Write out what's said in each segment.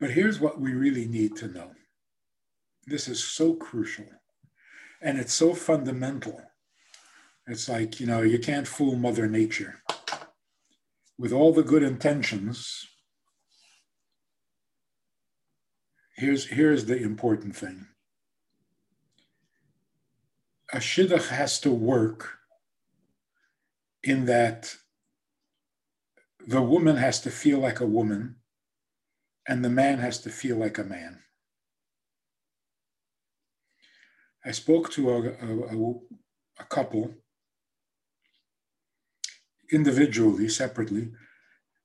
But here's what we really need to know. This is so crucial and it's so fundamental. It's like, you know, you can't fool Mother Nature. With all the good intentions, here's, here's the important thing a shidduch has to work in that the woman has to feel like a woman and the man has to feel like a man. I spoke to a, a, a couple individually, separately.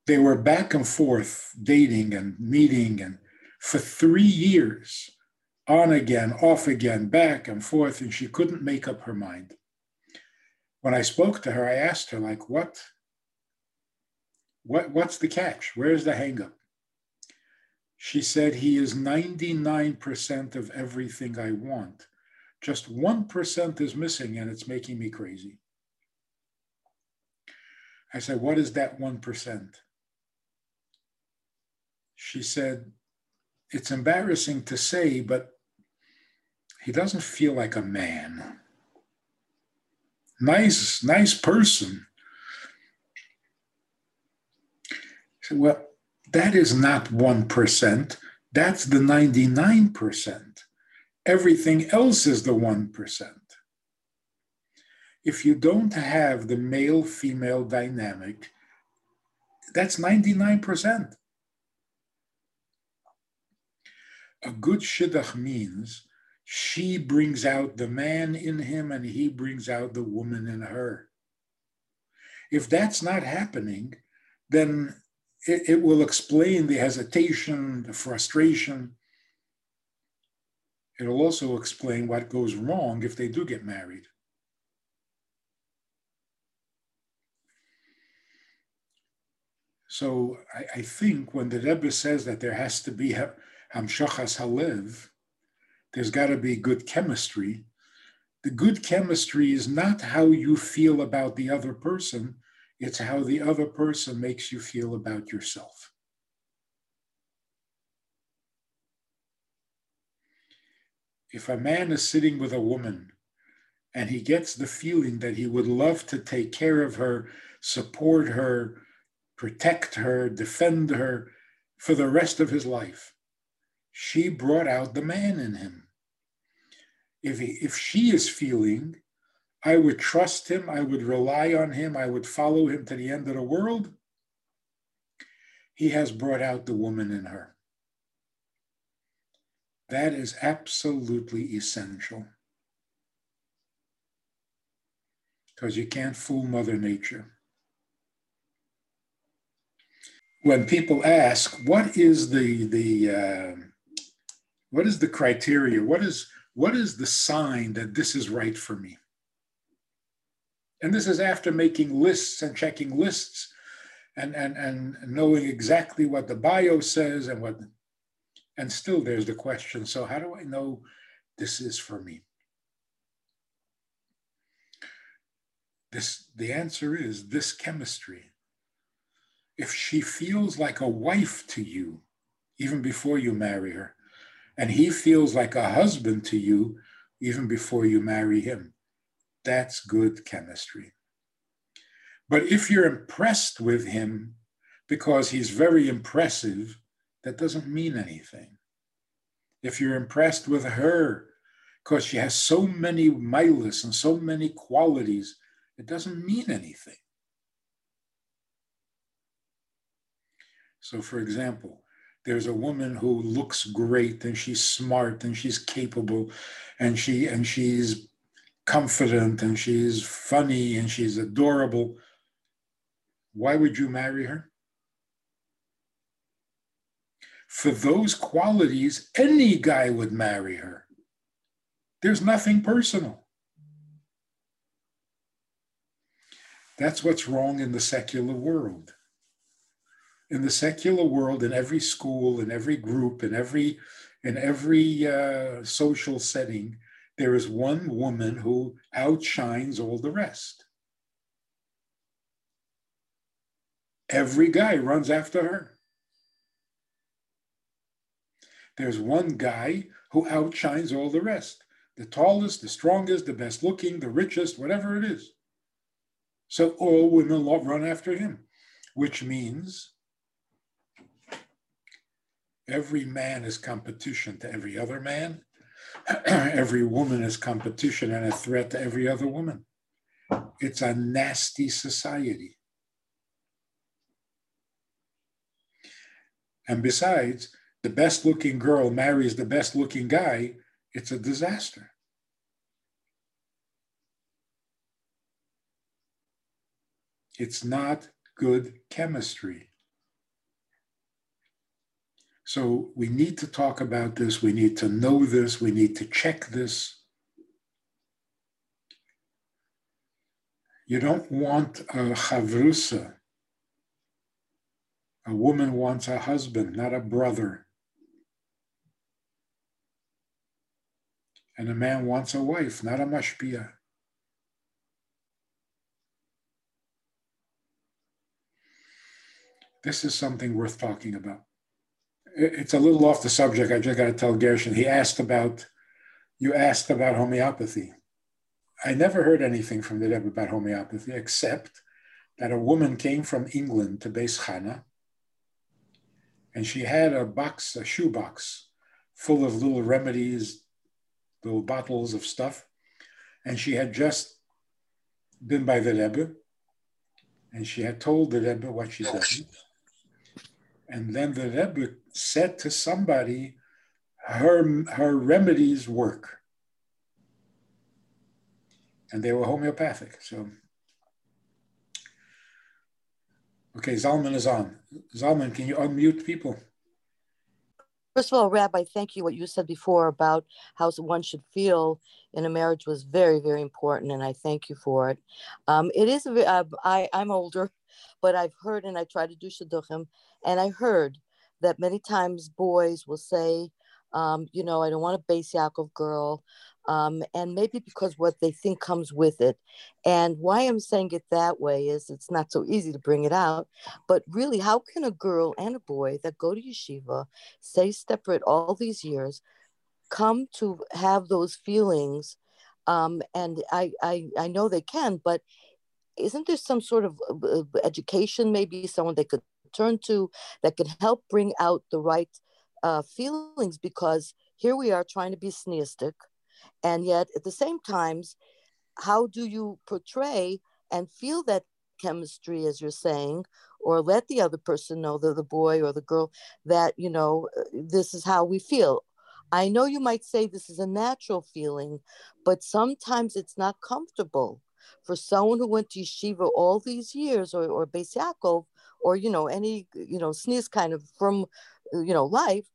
They were back and forth dating and meeting and for three years, on again, off again, back and forth, and she couldn't make up her mind. When I spoke to her, I asked her, like, what? What, what's the catch? Where's the hangup? She said, He is 99% of everything I want. Just 1% is missing, and it's making me crazy. I said, What is that 1%? She said, It's embarrassing to say, but he doesn't feel like a man. Nice, nice person. I said, well, that is not 1%. That's the 99%. Everything else is the 1%. If you don't have the male female dynamic, that's 99%. A good shidduch means she brings out the man in him and he brings out the woman in her. If that's not happening, then it, it will explain the hesitation, the frustration. It'll also explain what goes wrong if they do get married. So I, I, think when the Rebbe says that there has to be hamshachas halev, there's got to be good chemistry. The good chemistry is not how you feel about the other person, it's how the other person makes you feel about yourself. If a man is sitting with a woman and he gets the feeling that he would love to take care of her, support her, protect her, defend her for the rest of his life, she brought out the man in him. If, he, if she is feeling I would trust him. I would rely on him. I would follow him to the end of the world. He has brought out the woman in her. That is absolutely essential. Because you can't fool Mother Nature. When people ask, what is the, the uh, what is the criteria? What is, what is the sign that this is right for me? And this is after making lists and checking lists and, and, and knowing exactly what the bio says and what, and still there's the question so, how do I know this is for me? This, the answer is this chemistry. If she feels like a wife to you, even before you marry her, and he feels like a husband to you, even before you marry him, that's good chemistry. But if you're impressed with him because he's very impressive, that doesn't mean anything. If you're impressed with her because she has so many milas and so many qualities, it doesn't mean anything. So, for example, there's a woman who looks great and she's smart and she's capable and she and she's confident and she's funny and she's adorable. Why would you marry her? For those qualities, any guy would marry her. There's nothing personal. That's what's wrong in the secular world. In the secular world, in every school, in every group, in every in every uh, social setting, there is one woman who outshines all the rest. Every guy runs after her. there's one guy who outshines all the rest the tallest, the strongest, the best looking, the richest, whatever it is. So all women run after him, which means every man is competition to every other man. every woman is competition and a threat to every other woman. It's a nasty society. And besides, the best looking girl marries the best looking guy, it's a disaster. It's not good chemistry. So we need to talk about this. We need to know this. We need to check this. You don't want a chavrusa. A woman wants a husband, not a brother. And a man wants a wife, not a mashpia. This is something worth talking about. It's a little off the subject. I just got to tell Gershon. He asked about, you asked about homeopathy. I never heard anything from the Rebbe about homeopathy, except that a woman came from England to Beis Chana, and she had a box, a shoe box, full of little remedies, little bottles of stuff. And she had just been by the Rebbe, and she had told the Rebbe what she did. And then the Rebbe said to somebody, her, her remedies work. And they were homeopathic. So, okay, Zalman is on. Zalman, can you unmute people? First of all, Rabbi, thank you. What you said before about how one should feel in a marriage was very, very important, and I thank you for it. Um, it is. Uh, I I'm older, but I've heard and I try to do shidduchim, and I heard that many times boys will say, um, you know, I don't want a Beis Yaakov girl. Um, and maybe because what they think comes with it. And why I'm saying it that way is it's not so easy to bring it out. But really, how can a girl and a boy that go to yeshiva, stay separate all these years, come to have those feelings? Um, and I, I, I know they can, but isn't there some sort of uh, education, maybe someone they could turn to that could help bring out the right uh, feelings? Because here we are trying to be sneistic and yet at the same times how do you portray and feel that chemistry as you're saying or let the other person know the, the boy or the girl that you know this is how we feel i know you might say this is a natural feeling but sometimes it's not comfortable for someone who went to yeshiva all these years or, or Beis Yaakov or you know any you know sneeze kind of from uh, you know life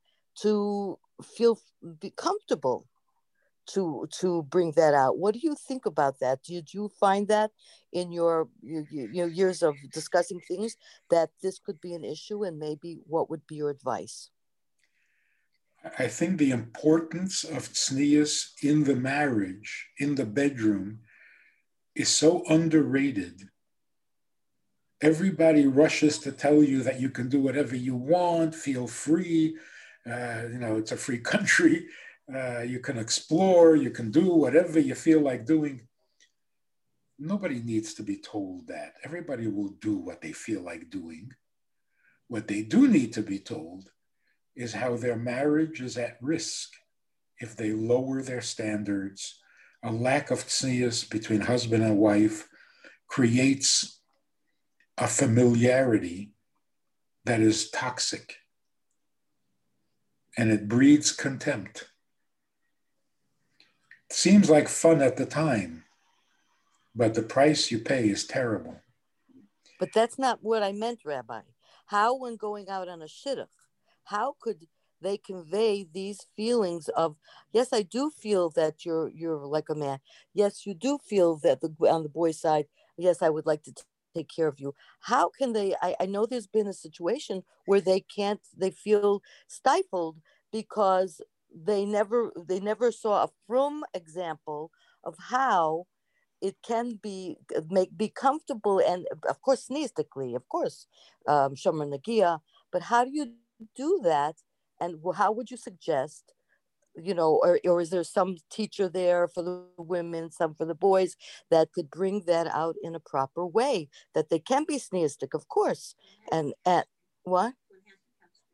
to feel be comfortable to to bring that out. What do you think about that? Did you find that in your, your, your years of discussing things that this could be an issue, and maybe what would be your advice? I think the importance of tznius in the marriage, in the bedroom, is so underrated. Everybody rushes to tell you that you can do whatever you want, feel free. Uh, you know, it's a free country. Uh, you can explore, you can do whatever you feel like doing. Nobody needs to be told that. Everybody will do what they feel like doing. What they do need to be told is how their marriage is at risk if they lower their standards. A lack of tznius between husband and wife creates a familiarity that is toxic and it breeds contempt seems like fun at the time, but the price you pay is terrible. But that's not what I meant, Rabbi. How, when going out on a shidduch, how could they convey these feelings of yes, I do feel that you're you're like a man. Yes, you do feel that the on the boy side. Yes, I would like to take care of you. How can they? I, I know there's been a situation where they can't. They feel stifled because they never they never saw a from example of how it can be make be comfortable and of course sneistically, of course, um, shomer nagia. But how do you do that and how would you suggest you know or, or is there some teacher there for the women some for the boys that could bring that out in a proper way that they can be sneistic of course and and what?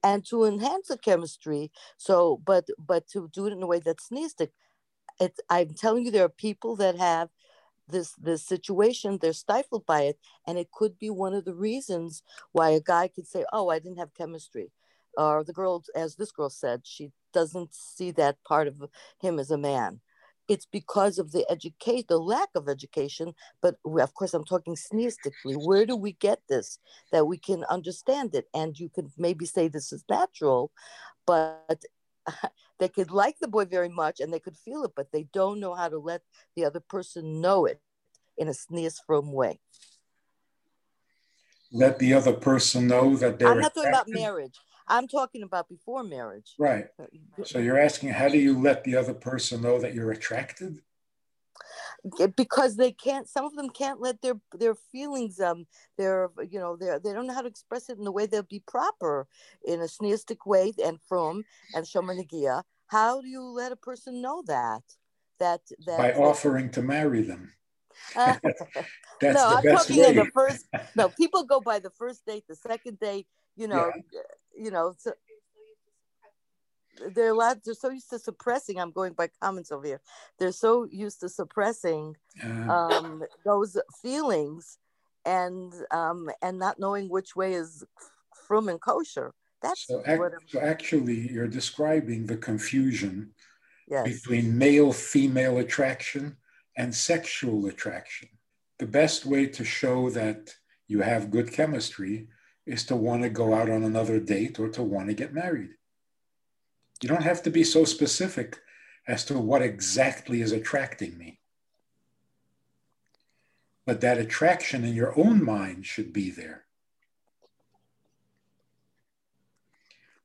And to enhance the chemistry so but but to do it in a way that's sneistic. It's i'm telling you there are people that have this this situation they're stifled by it and it could be one of the reasons why a guy could say oh i didn't have chemistry or the girl as this girl said she doesn't see that part of him as a man it's because of the education the lack of education but of course i'm talking sneistically where do we get this that we can understand it and you could maybe say this is natural but they could like the boy very much and they could feel it, but they don't know how to let the other person know it in a sneeze from way. Let the other person know that they're. I'm not talking about marriage. I'm talking about before marriage. Right. So you're asking, how do you let the other person know that you're attracted? because they can't some of them can't let their their feelings um their you know they they don't know how to express it in the way they'll be proper in a sneistic way and from and shomer negia how do you let a person know that that that by offering to marry them That's no, I'm talking way. the first. No, people go by the first date, the second date. You know, yeah. You know. So, they're allowed they're so used to suppressing i'm going by comments over here they're so used to suppressing uh, um, those feelings and um, and not knowing which way is from and kosher that's so, so actually you're describing the confusion yes. between male female attraction and sexual attraction the best way to show that you have good chemistry is to want to go out on another date or to want to get married you don't have to be so specific as to what exactly is attracting me. But that attraction in your own mind should be there.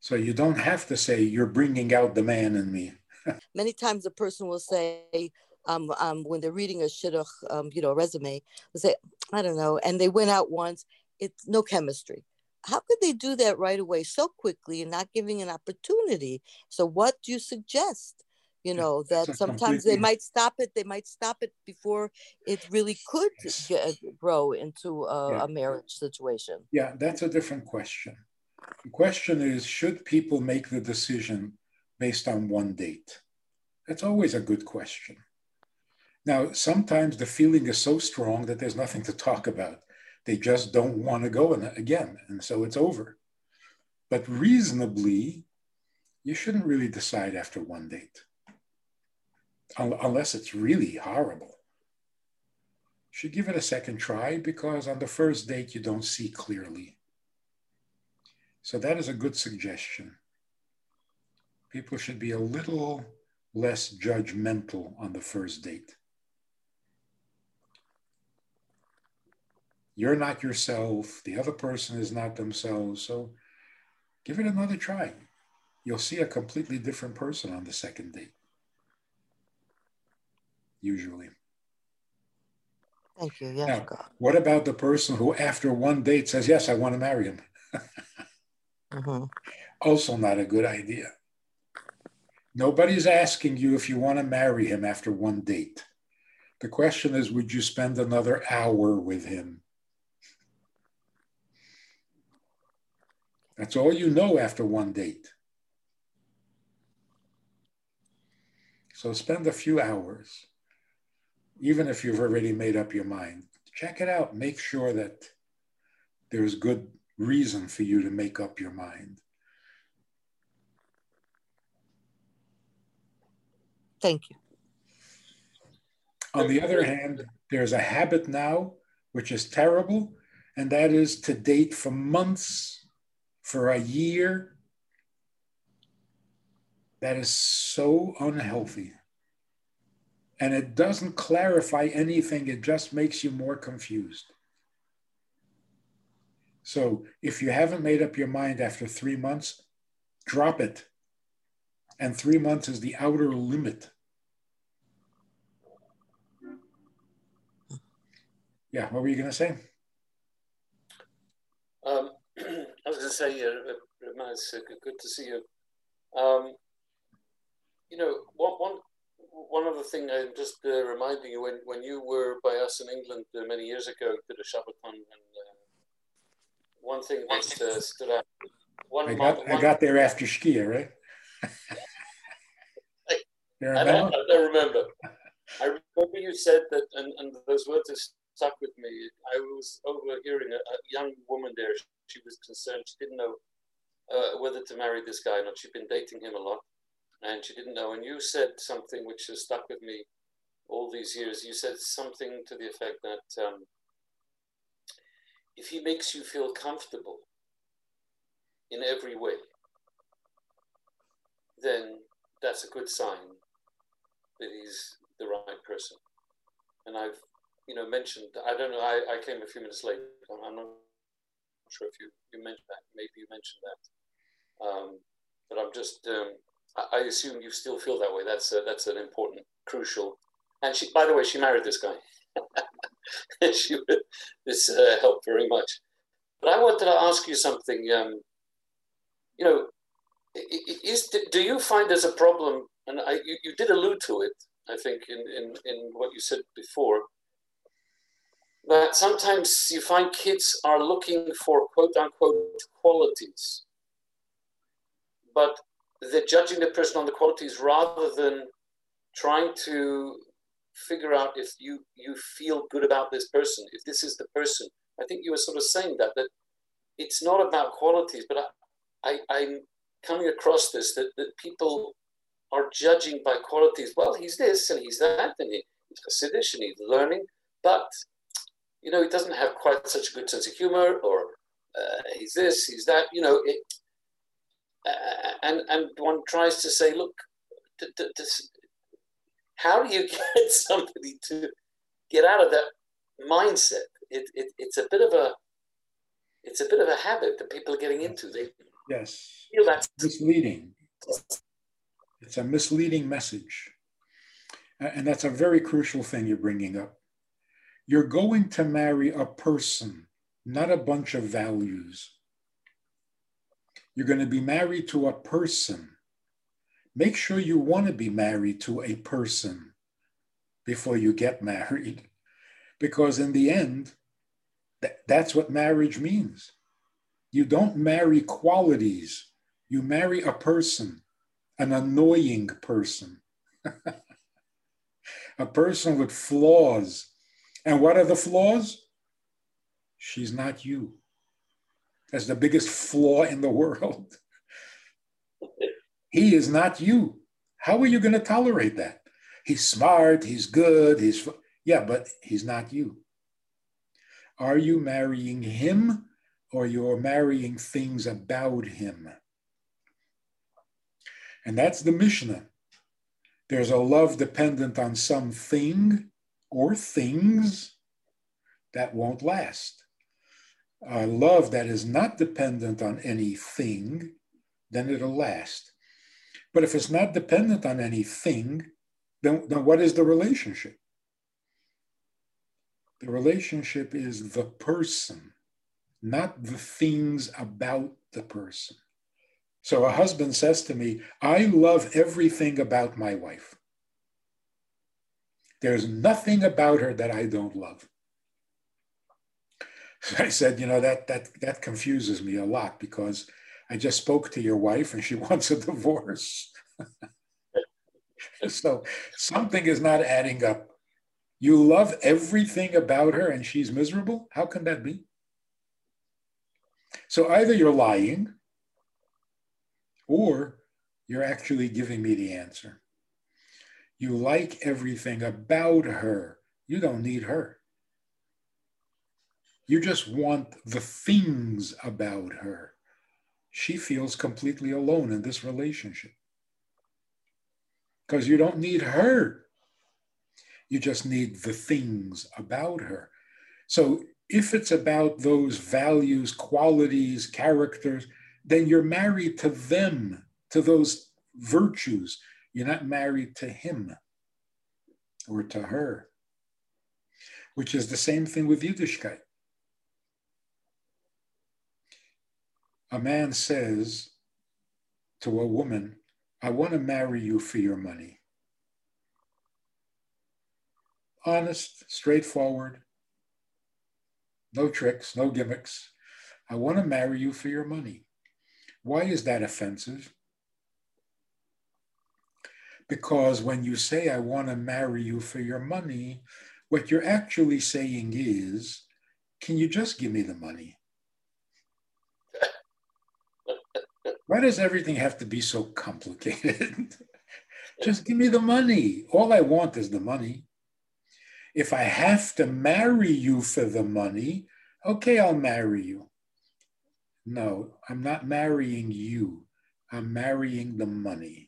So you don't have to say, you're bringing out the man in me. Many times a person will say, um, um, when they're reading a shidduch, um, you know, resume, they say, I don't know, and they went out once, it's no chemistry how could they do that right away so quickly and not giving an opportunity? So what do you suggest you know that sometimes they might stop it they might stop it before it really could get, uh, grow into a, yeah. a marriage situation? Yeah that's a different question. The question is should people make the decision based on one date? That's always a good question. Now sometimes the feeling is so strong that there's nothing to talk about they just don't want to go again. And so it's over. But reasonably, you shouldn't really decide after one date, unless it's really horrible. You should give it a second try because on the first date, you don't see clearly. So that is a good suggestion. People should be a little less judgmental on the first date. You're not yourself. The other person is not themselves. So give it another try. You'll see a completely different person on the second date. Usually. Thank you. Yes, now, God. What about the person who, after one date, says, Yes, I want to marry him? mm-hmm. Also, not a good idea. Nobody's asking you if you want to marry him after one date. The question is, would you spend another hour with him? That's all you know after one date. So spend a few hours, even if you've already made up your mind. Check it out. Make sure that there's good reason for you to make up your mind. Thank you. On the other hand, there's a habit now which is terrible, and that is to date for months for a year, that is so unhealthy. And it doesn't clarify anything, it just makes you more confused. So if you haven't made up your mind after three months, drop it. And three months is the outer limit. Yeah, what were you going to say? Um, I was going to say, uh, it's uh, good to see you Um, you know, one, one, one other thing I'm just uh, reminding you when, when you were by us in England uh, many years ago to the Shabbaton, and uh, one thing that uh, stood out. One I got, I got there after Shkia, right? I, don't, I don't remember. I remember you said that, and, and those words have stuck with me. I was overhearing a, a young woman there. She was concerned. She didn't know uh, whether to marry this guy or not. She'd been dating him a lot, and she didn't know. And you said something which has stuck with me all these years. You said something to the effect that um, if he makes you feel comfortable in every way, then that's a good sign that he's the right person. And I've, you know, mentioned, I don't know, I, I came a few minutes late. I'm not sure if you, you mentioned that. Maybe you mentioned that. Um, but I'm just, um, I, I, assume you still feel that way. That's a, that's an important, crucial. And she, by the way, she married this guy. she, this uh, helped very much. But I wanted to ask you something. Um, you know, is do you find there's a problem? And I, you, you did allude to it I think, in, in, in what you said before, that sometimes you find kids are looking for quote unquote qualities, but they're judging the person on the qualities rather than trying to figure out if you, you feel good about this person, if this is the person. I think you were sort of saying that, that it's not about qualities, but I, I, I'm coming across this, that, that people are judging by qualities. Well, he's this and he's that, and he, he's Hasidish and he's learning, but you know, he doesn't have quite such a good sense of humor, or uh, he's this, he's that. You know, it, uh, and and one tries to say, look, how do you get somebody to get out of that mindset? It, it, it's a bit of a it's a bit of a habit that people are getting into. They yes feel that's misleading. It's a misleading message. And that's a very crucial thing you're bringing up. You're going to marry a person, not a bunch of values. You're going to be married to a person. Make sure you want to be married to a person before you get married, because in the end, that's what marriage means. You don't marry qualities, you marry a person an annoying person, a person with flaws. And what are the flaws? She's not you. That's the biggest flaw in the world. he is not you. How are you going to tolerate that? He's smart, he's good, he's, yeah, but he's not you. Are you marrying him or you're marrying things about him? And that's the Mishnah. There's a love dependent on something or things that won't last. Love that is not dependent on anything, then it'll last. But if it's not dependent on anything, then, then what is the relationship? The relationship is the person, not the things about the person. So a husband says to me, I love everything about my wife. There's nothing about her that I don't love. So I said, you know, that that that confuses me a lot because I just spoke to your wife and she wants a divorce. so something is not adding up. You love everything about her and she's miserable? How can that be? So either you're lying or you're actually giving me the answer. You like everything about her. You don't need her. You just want the things about her. She feels completely alone in this relationship because you don't need her. You just need the things about her. So if it's about those values, qualities, characters, then you're married to them, to those virtues. You're not married to him or to her, which is the same thing with Yiddishkeit. A man says to a woman, I want to marry you for your money. Honest, straightforward, no tricks, no gimmicks. I want to marry you for your money. Why is that offensive? Because when you say, I want to marry you for your money, what you're actually saying is, can you just give me the money? Why does everything have to be so complicated? just give me the money. All I want is the money. If I have to marry you for the money, okay, I'll marry you. No, I'm not marrying you. I'm marrying the money.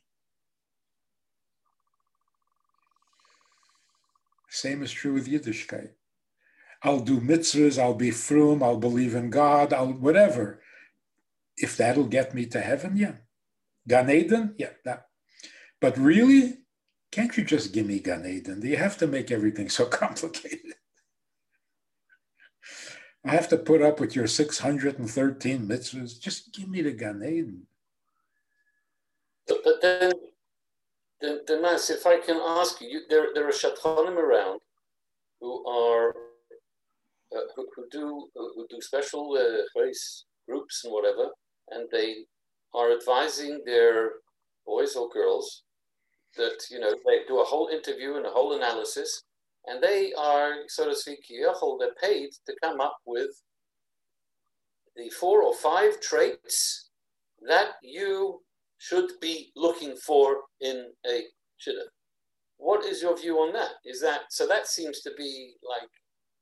Same is true with Yiddishkeit. I'll do mitzvahs, I'll be frum, I'll believe in God, I'll whatever. If that'll get me to heaven, yeah. Gan Eden, yeah. That. But really, can't you just give me Gan Eden? Do you have to make everything so complicated? I have to put up with your 613 mitzvahs. Just give me the Gan Eden. But, then, then, Mas, if I can ask you, there, there are shadchanim around who are uh, who, who, do who do special uh, race groups and whatever, and they are advising their boys or girls that you know they do a whole interview and a whole analysis and they are, so to speak, they're paid to come up with the four or five traits that you should be looking for in a shidduch. What is your view on that? Is that so? That seems to be like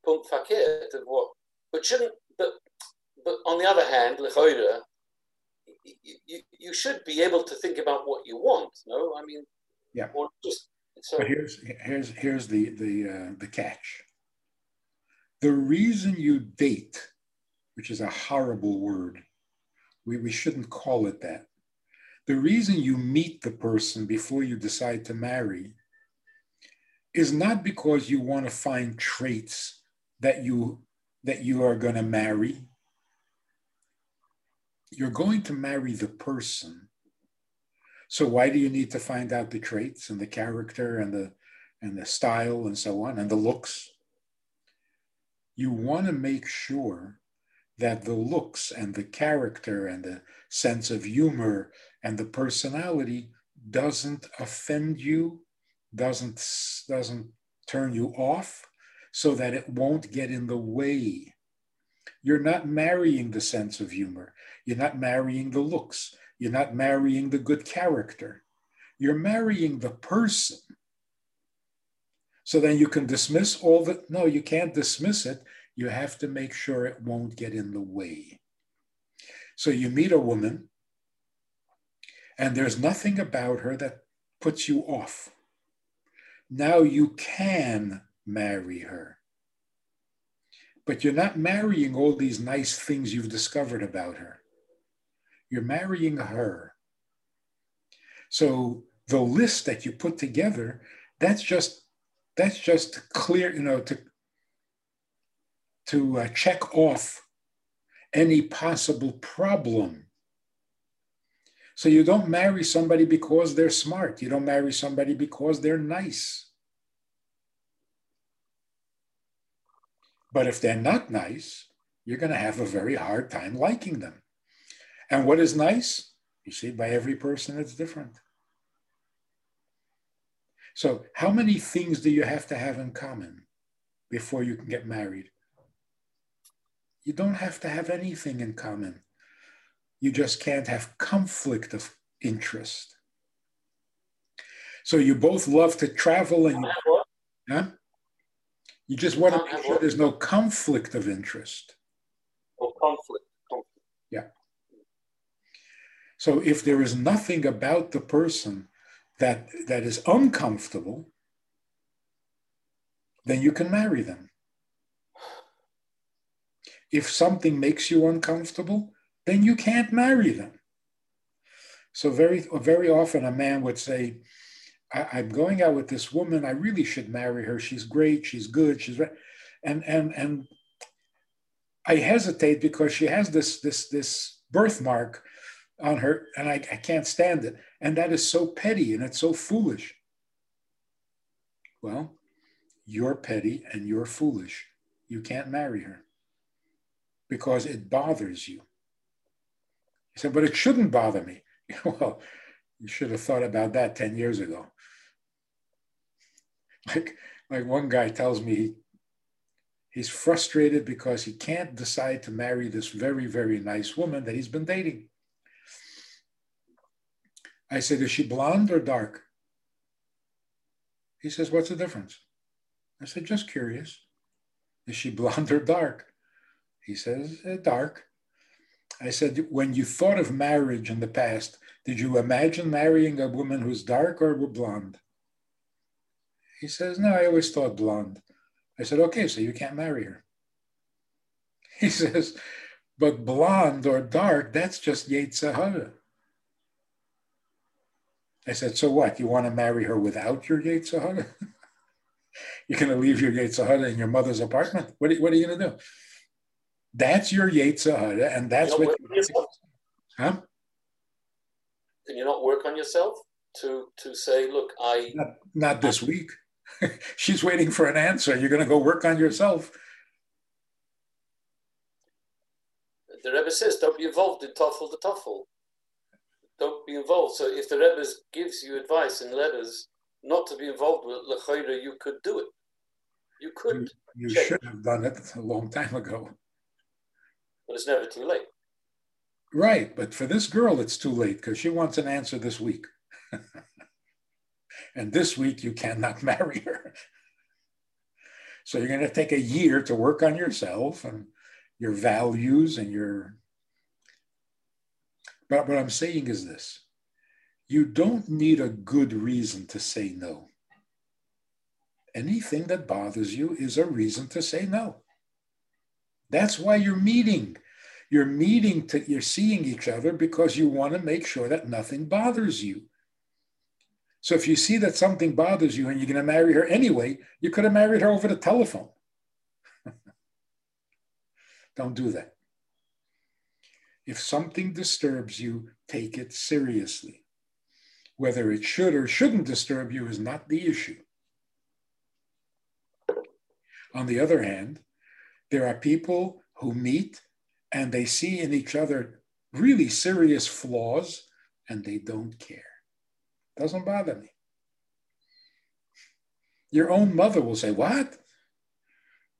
pump fakir of what, but shouldn't. But but on the other hand, lechoira, you, you, you should be able to think about what you want. No, I mean, yeah, or just so but here's here's here's the the uh, the catch. The reason you date, which is a horrible word, we, we shouldn't call it that. The reason you meet the person before you decide to marry is not because you want to find traits that you that you are going to marry. You're going to marry the person so why do you need to find out the traits and the character and the and the style and so on and the looks? You want to make sure that the looks and the character and the sense of humor and the personality doesn't offend you, doesn't doesn't turn you off, so that it won't get in the way. You're not marrying the sense of humor. You're not marrying the looks. You're not marrying the good character. You're marrying the person. So then you can dismiss all the, no, you can't dismiss it. You have to make sure it won't get in the way. So you meet a woman, and there's nothing about her that puts you off. Now you can marry her. But you're not marrying all these nice things you've discovered about her. You're marrying her. So the list that you put together, that's just that's just clear, you know, to to uh, check off any possible problem. So you don't marry somebody because they're smart. You don't marry somebody because they're nice. But if they're not nice, you're going to have a very hard time liking them. And what is nice? You see, by every person, it's different. So, how many things do you have to have in common before you can get married? You don't have to have anything in common. You just can't have conflict of interest. So, you both love to travel and you, huh? you just want to make sure there's no conflict of interest. Or conflict. conflict. Yeah. So if there is nothing about the person that, that is uncomfortable, then you can marry them. If something makes you uncomfortable, then you can't marry them. So very, very often a man would say, I, am going out with this woman. I really should marry her. She's great. She's good. She's right. And and and I hesitate because she has this this this birthmark on her, and I, I can't stand it. And that is so petty and it's so foolish. Well, you're petty and you're foolish. You can't marry her because it bothers you. He said, but it shouldn't bother me. well, you should have thought about that 10 years ago. Like, like one guy tells me he, he's frustrated because he can't decide to marry this very, very nice woman that he's been dating. I said, Is she blonde or dark? He says, What's the difference? I said, Just curious. Is she blonde or dark? He says, Dark. I said, When you thought of marriage in the past, did you imagine marrying a woman who's dark or blonde? He says, No, I always thought blonde. I said, Okay, so you can't marry her. He says, But blonde or dark, that's just Yetzer Hara. I said, so what? You want to marry her without your Yetzer Hara? You're going to leave your Yetzer Hara in your mother's apartment? What are, what are you going to do? That's your Yetzer Hara, and that's what. You huh? Can you not work on yourself to to say, look, I. Not, not this week. She's waiting for an answer. You're going to go work on yourself. The Rebbe says, don't be involved in TOEFL the TOEFL don't be involved. So if the Rebbe gives you advice in letters not to be involved with Lechoira, you could do it. You could. You, you should have done it a long time ago. But it's never too late. Right, but for this girl, it's too late because she wants an answer this week. and this week, you cannot marry her. so you're going to take a year to work on yourself and your values and your but what I'm saying is this you don't need a good reason to say no. Anything that bothers you is a reason to say no. That's why you're meeting. You're meeting to, you're seeing each other because you want to make sure that nothing bothers you. So if you see that something bothers you and you're going to marry her anyway, you could have married her over the telephone. Don't do that. If something disturbs you, take it seriously. Whether it should or shouldn't disturb you is not the issue. On the other hand, there are people who meet and they see in each other really serious flaws and they don't care. Doesn't bother me. Your own mother will say, What?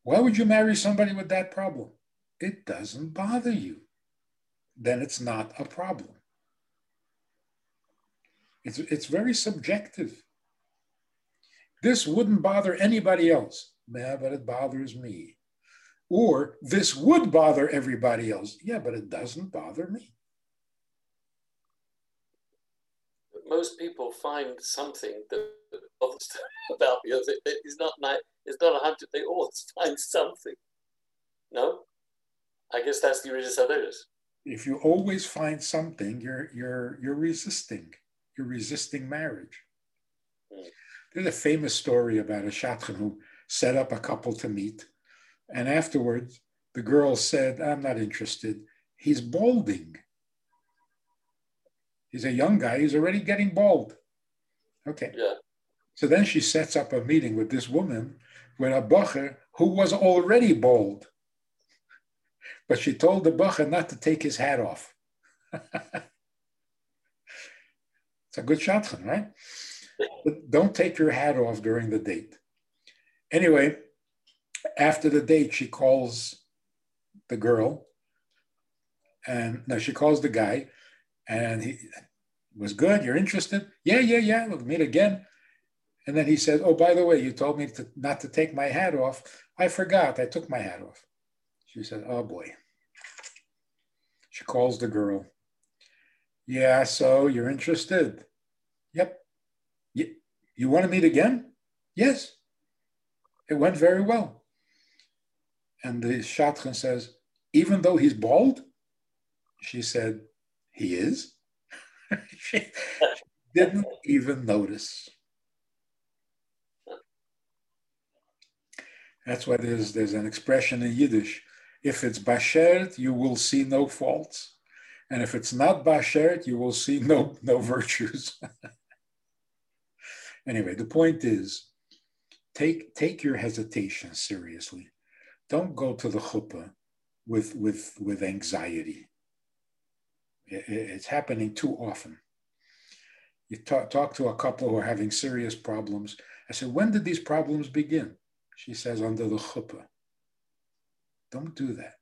Why would you marry somebody with that problem? It doesn't bother you then it's not a problem. It's, it's very subjective. This wouldn't bother anybody else. Yeah, but it bothers me. Or this would bother everybody else. Yeah, but it doesn't bother me. Most people find something that bothers about the other. It's not like, it's not a hundred. They always find something. No, I guess that's the original others if you always find something, you're you're you're resisting. You're resisting marriage. Hmm. There's a famous story about a shadchan who set up a couple to meet, and afterwards the girl said, "I'm not interested. He's balding. He's a young guy. He's already getting bald." Okay. Yeah. So then she sets up a meeting with this woman, with a bacher who was already bald but she told the bacher not to take his hat off. it's a good shadchan, right? But don't take your hat off during the date. Anyway, after the date, she calls the girl, and no, she calls the guy, and he was good. You're interested? Yeah, yeah, yeah. We'll meet again. And then he said, "Oh, by the way, you told me to, not to take my hat off. I forgot. I took my hat off." She said, Oh boy. She calls the girl. Yeah, so you're interested? Yep. You, you want to meet again? Yes. It went very well. And the shadchan says, even though he's bald? She said, he is. she didn't even notice. That's why there's, there's an expression in Yiddish if it's bashert, you will see no faults. And if it's not bashert, you will see no, no virtues. anyway, the point is take, take your hesitation seriously. Don't go to the chuppah with, with, with anxiety. It, it's happening too often. You talk, talk to a couple who are having serious problems. I said, when did these problems begin? She says, under the chuppah. Don't do that.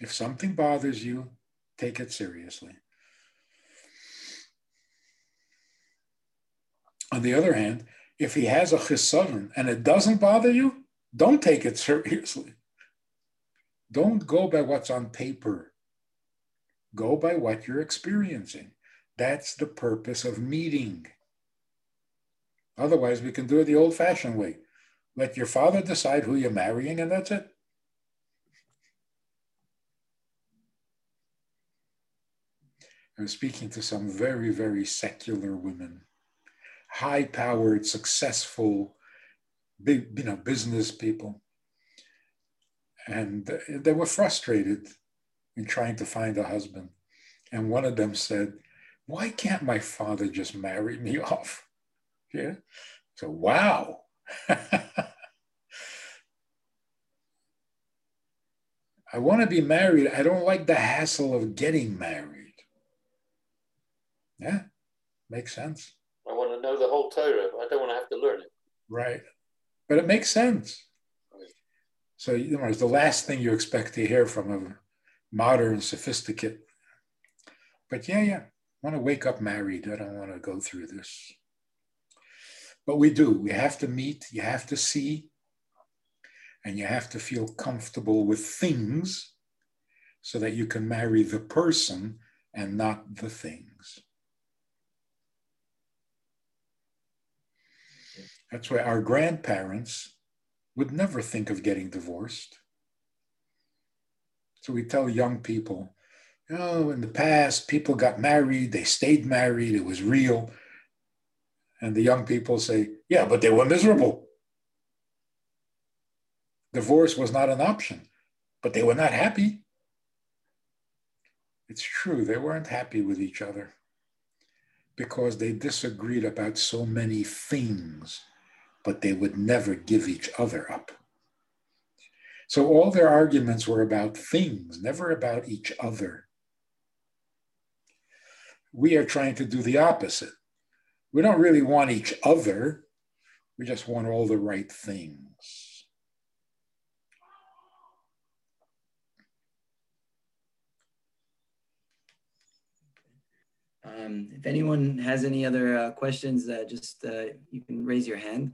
If something bothers you, take it seriously. On the other hand, if he has a chisaron and it doesn't bother you, don't take it seriously. Don't go by what's on paper. Go by what you're experiencing. That's the purpose of meeting. Otherwise, we can do it the old fashioned way. Let your father decide who you're marrying, and that's it. I was speaking to some very, very secular women, high powered, successful, big, you know, business people. And they were frustrated in trying to find a husband. And one of them said, Why can't my father just marry me off? Yeah. So, wow. I want to be married. I don't like the hassle of getting married. Yeah, makes sense. Know the whole Torah. I don't want to have to learn it. Right. But it makes sense. So, know, it's the last thing you expect to hear from a modern, sophisticate. But yeah, yeah, I want to wake up married. I don't want to go through this. But we do. We have to meet, you have to see, and you have to feel comfortable with things so that you can marry the person and not the things. That's why our grandparents would never think of getting divorced. So we tell young people, you know, in the past, people got married, they stayed married, it was real. And the young people say, yeah, but they were miserable. Divorce was not an option, but they were not happy. It's true, they weren't happy with each other because they disagreed about so many things but they would never give each other up. So all their arguments were about things, never about each other. We are trying to do the opposite. We don't really want each other, we just want all the right things. Um, if anyone has any other uh, questions, uh, just uh, you can raise your hand.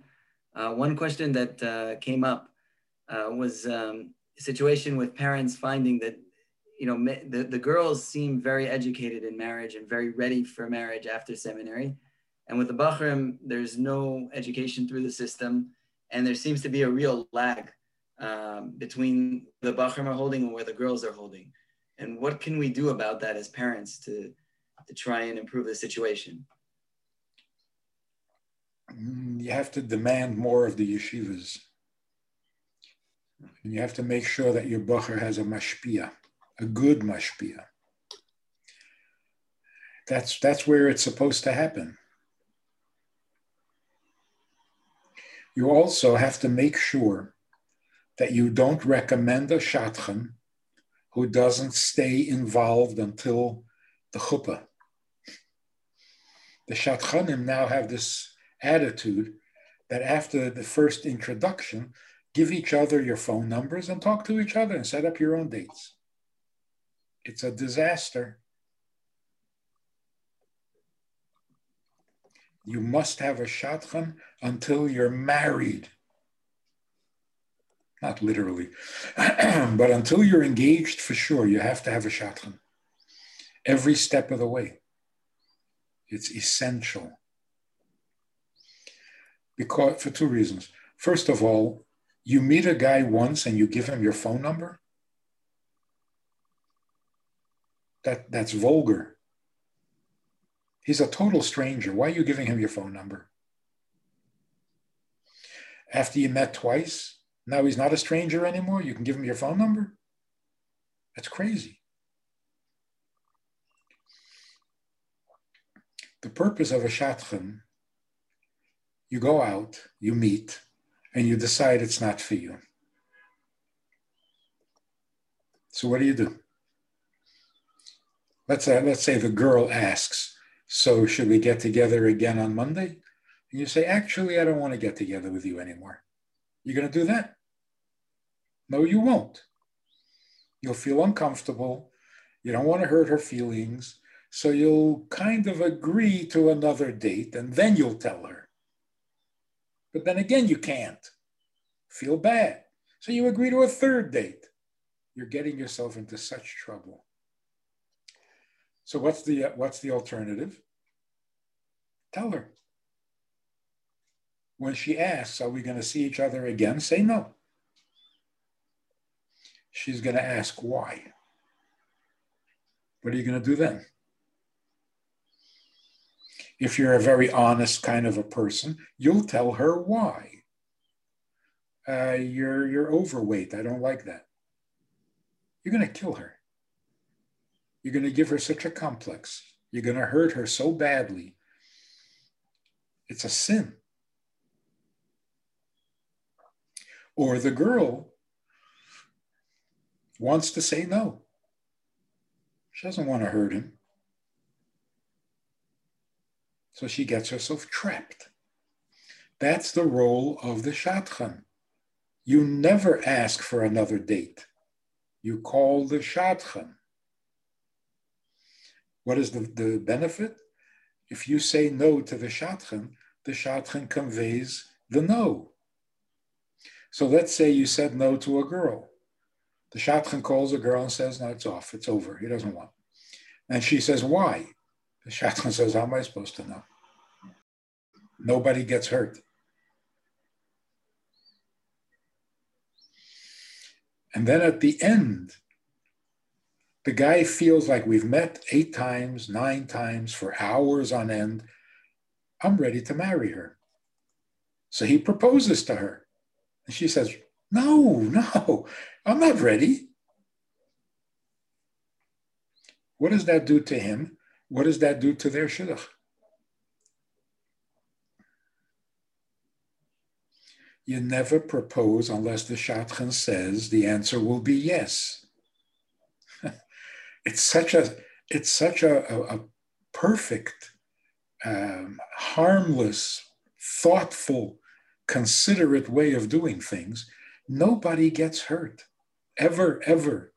Uh, one question that uh, came up uh, was um, situation with parents finding that, you know, the, the girls seem very educated in marriage and very ready for marriage after seminary. And with the Bachrim, there's no education through the system. And there seems to be a real lag um, between the Bachrim are holding and where the girls are holding. And what can we do about that as parents to, to try and improve the situation? Mm, you have to demand more of the yeshivas. And you have to make sure that your bacher has a mashpia, a good mashpia. That's, that's where it's supposed to happen. You also have to make sure that you don't recommend a shadchan who doesn't stay involved until the chuppah. The shadchanim now have this attitude that after the first introduction, give each other your phone numbers and talk to each other and set up your own dates. It's a disaster. You must have a shadchan until you're married. Not literally, but until you're engaged, for sure, you have to have a shadchan. Every step of the way. It's essential because for two reasons. First of all, you meet a guy once and you give him your phone number. That, that's vulgar. He's a total stranger. Why are you giving him your phone number? After you met twice, now he's not a stranger anymore. You can give him your phone number. That's crazy. The purpose of a shadchan, you go out, you meet, and you decide it's not for you. So what do you do? Let's say, let's say the girl asks, so should we get together again on Monday? And you say, actually, I don't want to get together with you anymore. You're going to do that? No, you won't. You'll feel uncomfortable. You don't want to hurt her feelings. So you'll kind of agree to another date and then you'll tell her. But then again, you can't. Feel bad. So you agree to a third date. You're getting yourself into such trouble. So what's the uh, what's the alternative? Tell her. When she asks, "Are we going to see each other again?" Say no. She's going to ask why. What are you going to do then? If you're a very honest kind of a person, you'll tell her why. Uh, you're you're overweight. I don't like that. You're going to kill her. You're going to give her such a complex. You're going to hurt her so badly. It's a sin. Or the girl wants to say no. She doesn't want to hurt him. So she gets herself trapped. That's the role of the shadchan. You never ask for another date. You call the shadchan. What is the, the benefit? If you say no to the shadchan, the shadchan conveys the no. So let's say you said no to a girl. The shadchan calls a girl and says, No, it's off, it's over, he doesn't want. And she says, Why? The shadchan says, How am I supposed to know? Nobody gets hurt. And then at the end, the guy feels like we've met eight times, nine times for hours on end. I'm ready to marry her. So he proposes to her. And she says, No, no, I'm not ready. What does that do to him? What does that do to their shidduch? You never propose unless the shadchan says the answer will be yes. it's such a it's such a, a, a perfect, um, harmless, thoughtful, considerate way of doing things. Nobody gets hurt, ever, ever.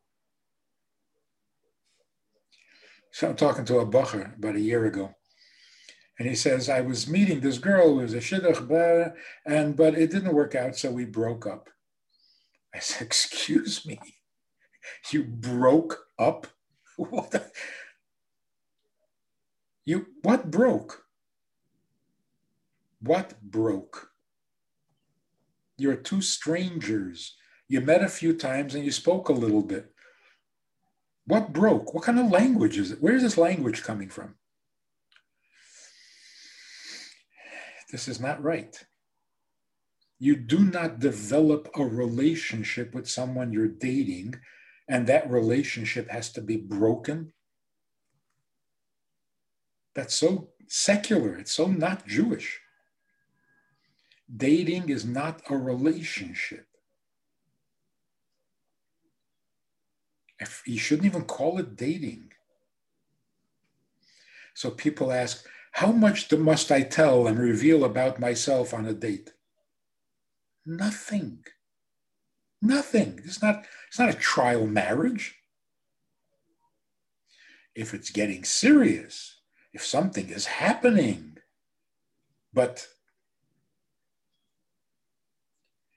So I'm talking to a bacher about a year ago, and he says, I was meeting this girl who was a shidduch, blah, and but it didn't work out, so we broke up. I said, Excuse me, you broke up? What? You what broke? What broke? You're two strangers. You met a few times and you spoke a little bit. What broke? What kind of language is it? Where is this language coming from? This is not right. You do not develop a relationship with someone you're dating, and that relationship has to be broken. That's so secular, it's so not Jewish. Dating is not a relationship. If, you shouldn't even call it dating. So people ask, how much must I tell and reveal about myself on a date? Nothing. Nothing. It's not, it's not a trial marriage. If it's getting serious, if something is happening, but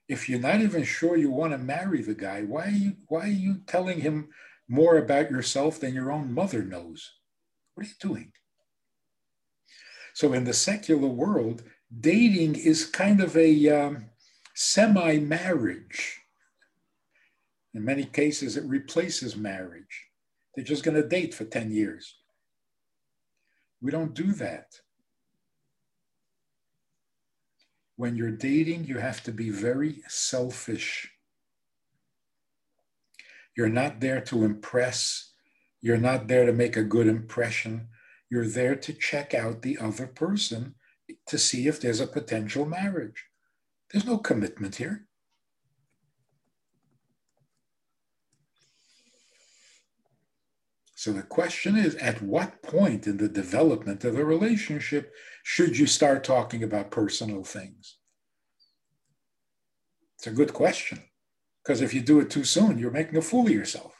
if you're not even sure you want to marry the guy, why are you why are you telling him more about yourself than your own mother knows? What are you doing? So in the secular world, dating is kind of a um, semi-marriage. In many cases, it replaces marriage. They're just going to date for 10 years. We don't do that. When you're dating, you have to be very selfish. You're not there to impress. You're not there to make a good impression. You're there to check out the other person to see if there's a potential marriage. There's no commitment here. So the question is at what point in the development of a relationship should you start talking about personal things? It's a good question because if you do it too soon, you're making a fool of yourself.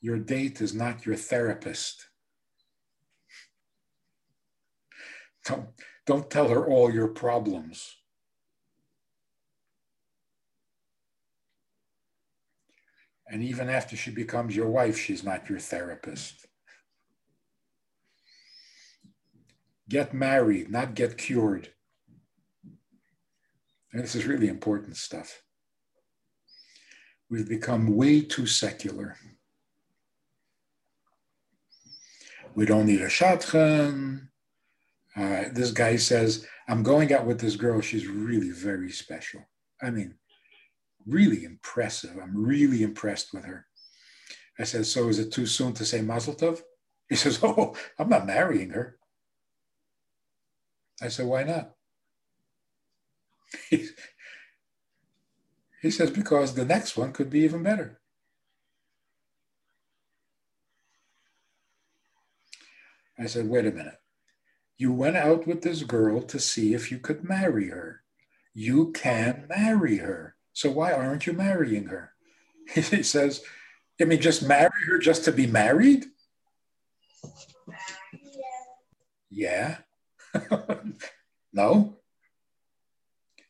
Your date is not your therapist. Don't, don't tell her all your problems. And even after she becomes your wife, she's not your therapist. Get married, not get cured. And this is really important stuff. We've become way too secular. We don't need a shadchan. Uh, this guy says, I'm going out with this girl. She's really very special. I mean, really impressive. I'm really impressed with her. I said, So is it too soon to say Mazel Tov? He says, Oh, I'm not marrying her. I said, Why not? He, he says, Because the next one could be even better. I said, Wait a minute. You went out with this girl to see if you could marry her. You can marry her. So why aren't you marrying her? He says, I mean, just marry her just to be married? Yeah. no.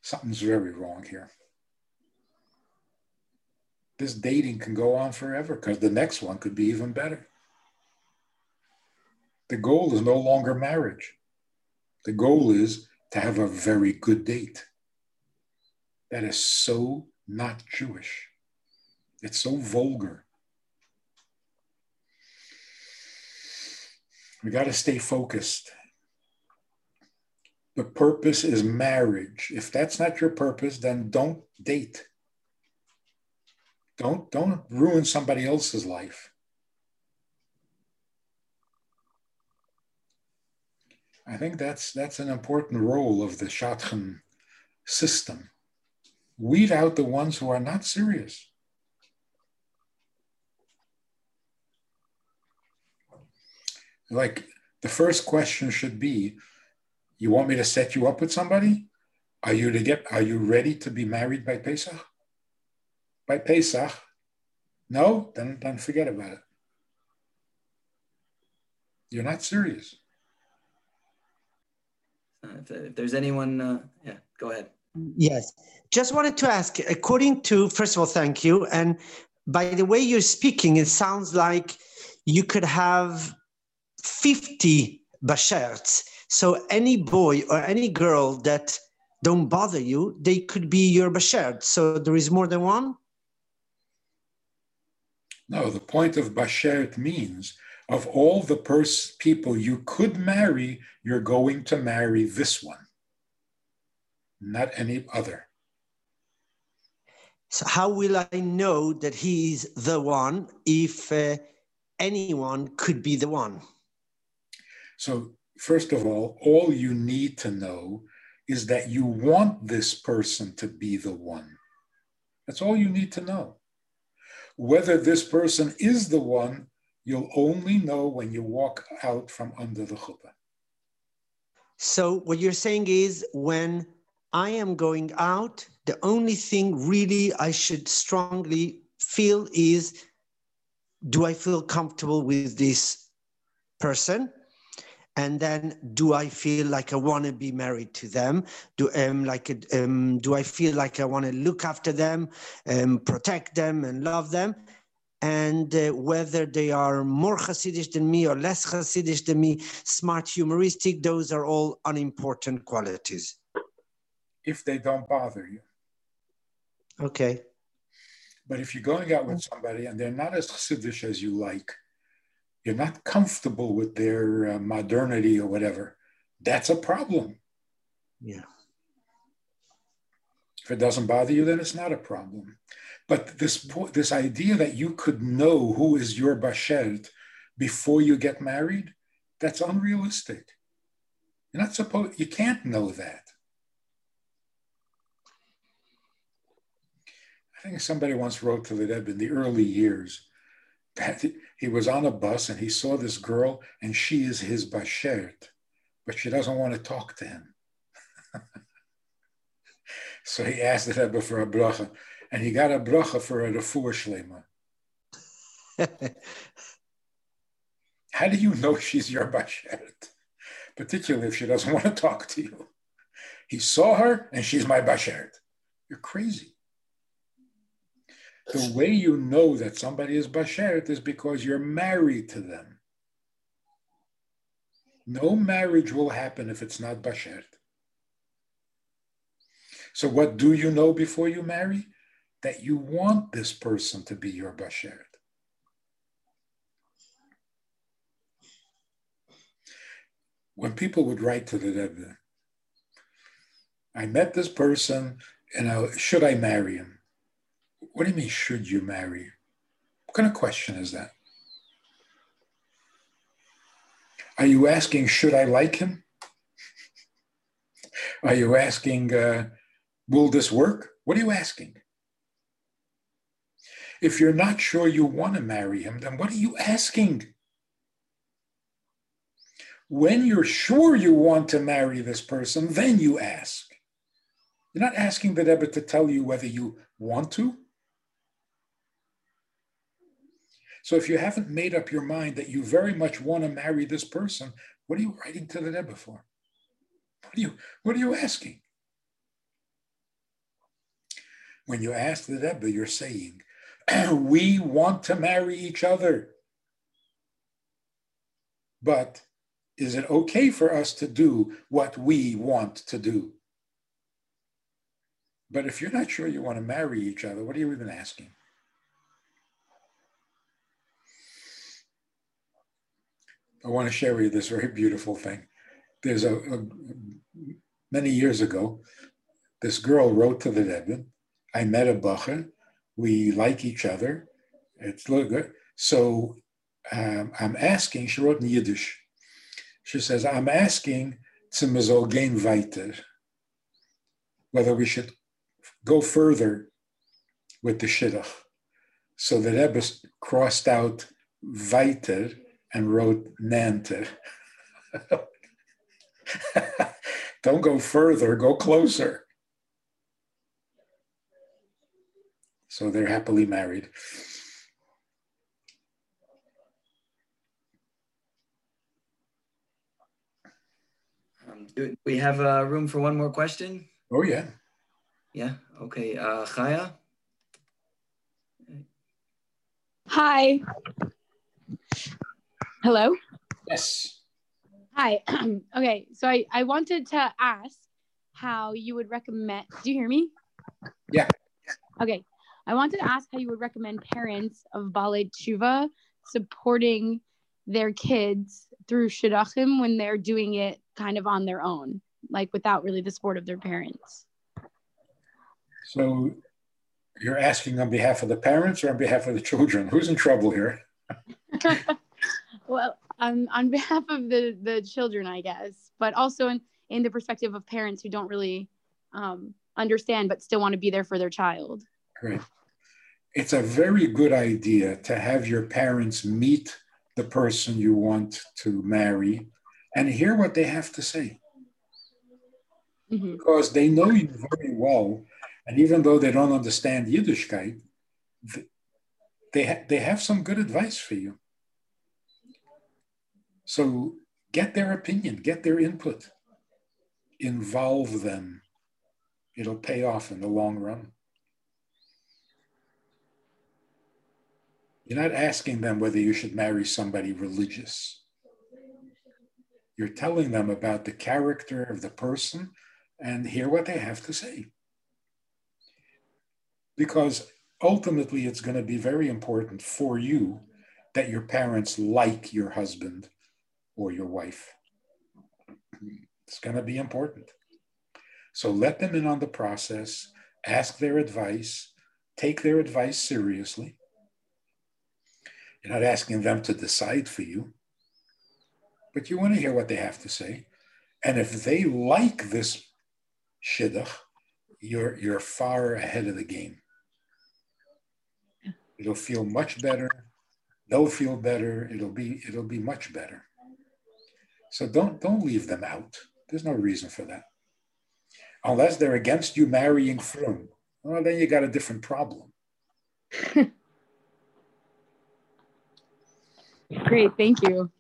Something's very wrong here. This dating can go on forever because the next one could be even better. The goal is no longer marriage. The goal is to have a very good date. That is so not Jewish. It's so vulgar. We got to stay focused. The purpose is marriage. If that's not your purpose, then don't date. Don't, don't ruin somebody else's life. I think that's that's an important role of the Shadchan system. Weed out the ones who are not serious. Like the first question should be, you want me to set you up with somebody? Are you to get are you ready to be married by Pesach? By Pesach? No? Then then forget about it. You're not serious. Uh, if, if, there's anyone, uh, yeah, go ahead. Yes, just wanted to ask. According to, first of all, thank you. And by the way you're speaking, it sounds like you could have 50 basherts. So any boy or any girl that don't bother you, they could be your bashert. So there is more than one. No, the point of bashert means of all the pers- people you could marry, you're going to marry this one, not any other. So, how will I know that he is the one if uh, anyone could be the one? So, first of all, all you need to know is that you want this person to be the one. That's all you need to know. Whether this person is the one You'll only know when you walk out from under the chuppah. So, what you're saying is when I am going out, the only thing really I should strongly feel is do I feel comfortable with this person? and then do I feel like I want to be married to them? Do um like um do I feel like I want to look after them, and um, protect them, and love them? and uh, whether they are more Hasidic than me or less Hasidic than me, smart, humoristic, those are all unimportant qualities. If they don't bother you. Okay. But if you're going out with somebody and they're not as Hasidic as you like, you're not comfortable with their uh, modernity or whatever, that's a problem. Yeah. If it doesn't bother you, then it's not a problem. But this, this idea that you could know who is your bashert before you get married, that's unrealistic. You're not supposed, you can't know that. I think somebody once wrote to the Rebbe in the early years that he was on a bus and he saw this girl and she is his bashert, but she doesn't want to talk to him. so he asked the Rebbe for a bracha, and he got a bracha for a refuah shlema. How do you know she's your bashert? Particularly if she doesn't want to talk to you. He saw her and she's my bashert. You're crazy. The way you know that somebody is bashert is because you're married to them. No marriage will happen if it's not bashert. So, what do you know before you marry? That you want this person to be your bashert. When people would write to the Rebbe, I met this person, and I, should I marry him? What do you mean, should you marry? What kind of question is that? Are you asking, should I like him? Are you asking, uh, will this work? What are you asking? If you're not sure you want to marry him, then what are you asking? When you're sure you want to marry this person, then you ask. You're not asking the Rebbe to tell you whether you want to. So if you haven't made up your mind that you very much want to marry this person, what are you writing to the Rebbe for? What are you, what are you asking? When you ask the Rebbe, you're saying, we want to marry each other. But is it okay for us to do what we want to do? But if you're not sure you want to marry each other, what are you even asking? I want to share with you this very beautiful thing. There's a, a many years ago, this girl wrote to the Rebbe, I met a bacher, we like each other, it's good. So um, I'm asking, she wrote in Yiddish, she says, I'm asking gehen weiter, whether we should go further with the shidduch. So the Rebbe crossed out weiter and wrote nenter. Don't go further, go closer. So they're happily married. Um, do we have uh, room for one more question? Oh, yeah. Yeah, okay. Uh, Chaya? Hi. Hello? Yes. Hi. okay, so I, I wanted to ask how you would recommend. Do you hear me? Yeah. Okay. I wanted to ask how you would recommend parents of Balei Tshuva supporting their kids through Shidduchim when they're doing it kind of on their own, like without really the support of their parents. So you're asking on behalf of the parents or on behalf of the children? Who's in trouble here? well on on behalf of the the children i guess but also in in the perspective of parents who don't really um, understand but still want to be there for their child Great. it's a very good idea to have your parents meet the person you want to marry and hear what they have to say mm-hmm. because they know you very well and even though they don't understand yiddishkeit they, ha- they have some good advice for you so get their opinion, get their input, involve them. It'll pay off in the long run. You're not asking them whether you should marry somebody religious. You're telling them about the character of the person and hear what they have to say. Because ultimately, it's going to be very important for you that your parents like your husband or your wife. It's going to be important. So let them in on the process. ask their advice, take their advice seriously. You're not asking them to decide for you, but you want to hear what they have to say. And if they like this shidduch, you're, you're far ahead of the game. It'll feel much better. They'll feel better. It'll be, it'll be much better. So don't, don't leave them out. There's no reason for that. Unless they're against you marrying frum. Well, then you got a different problem. Great, thank you.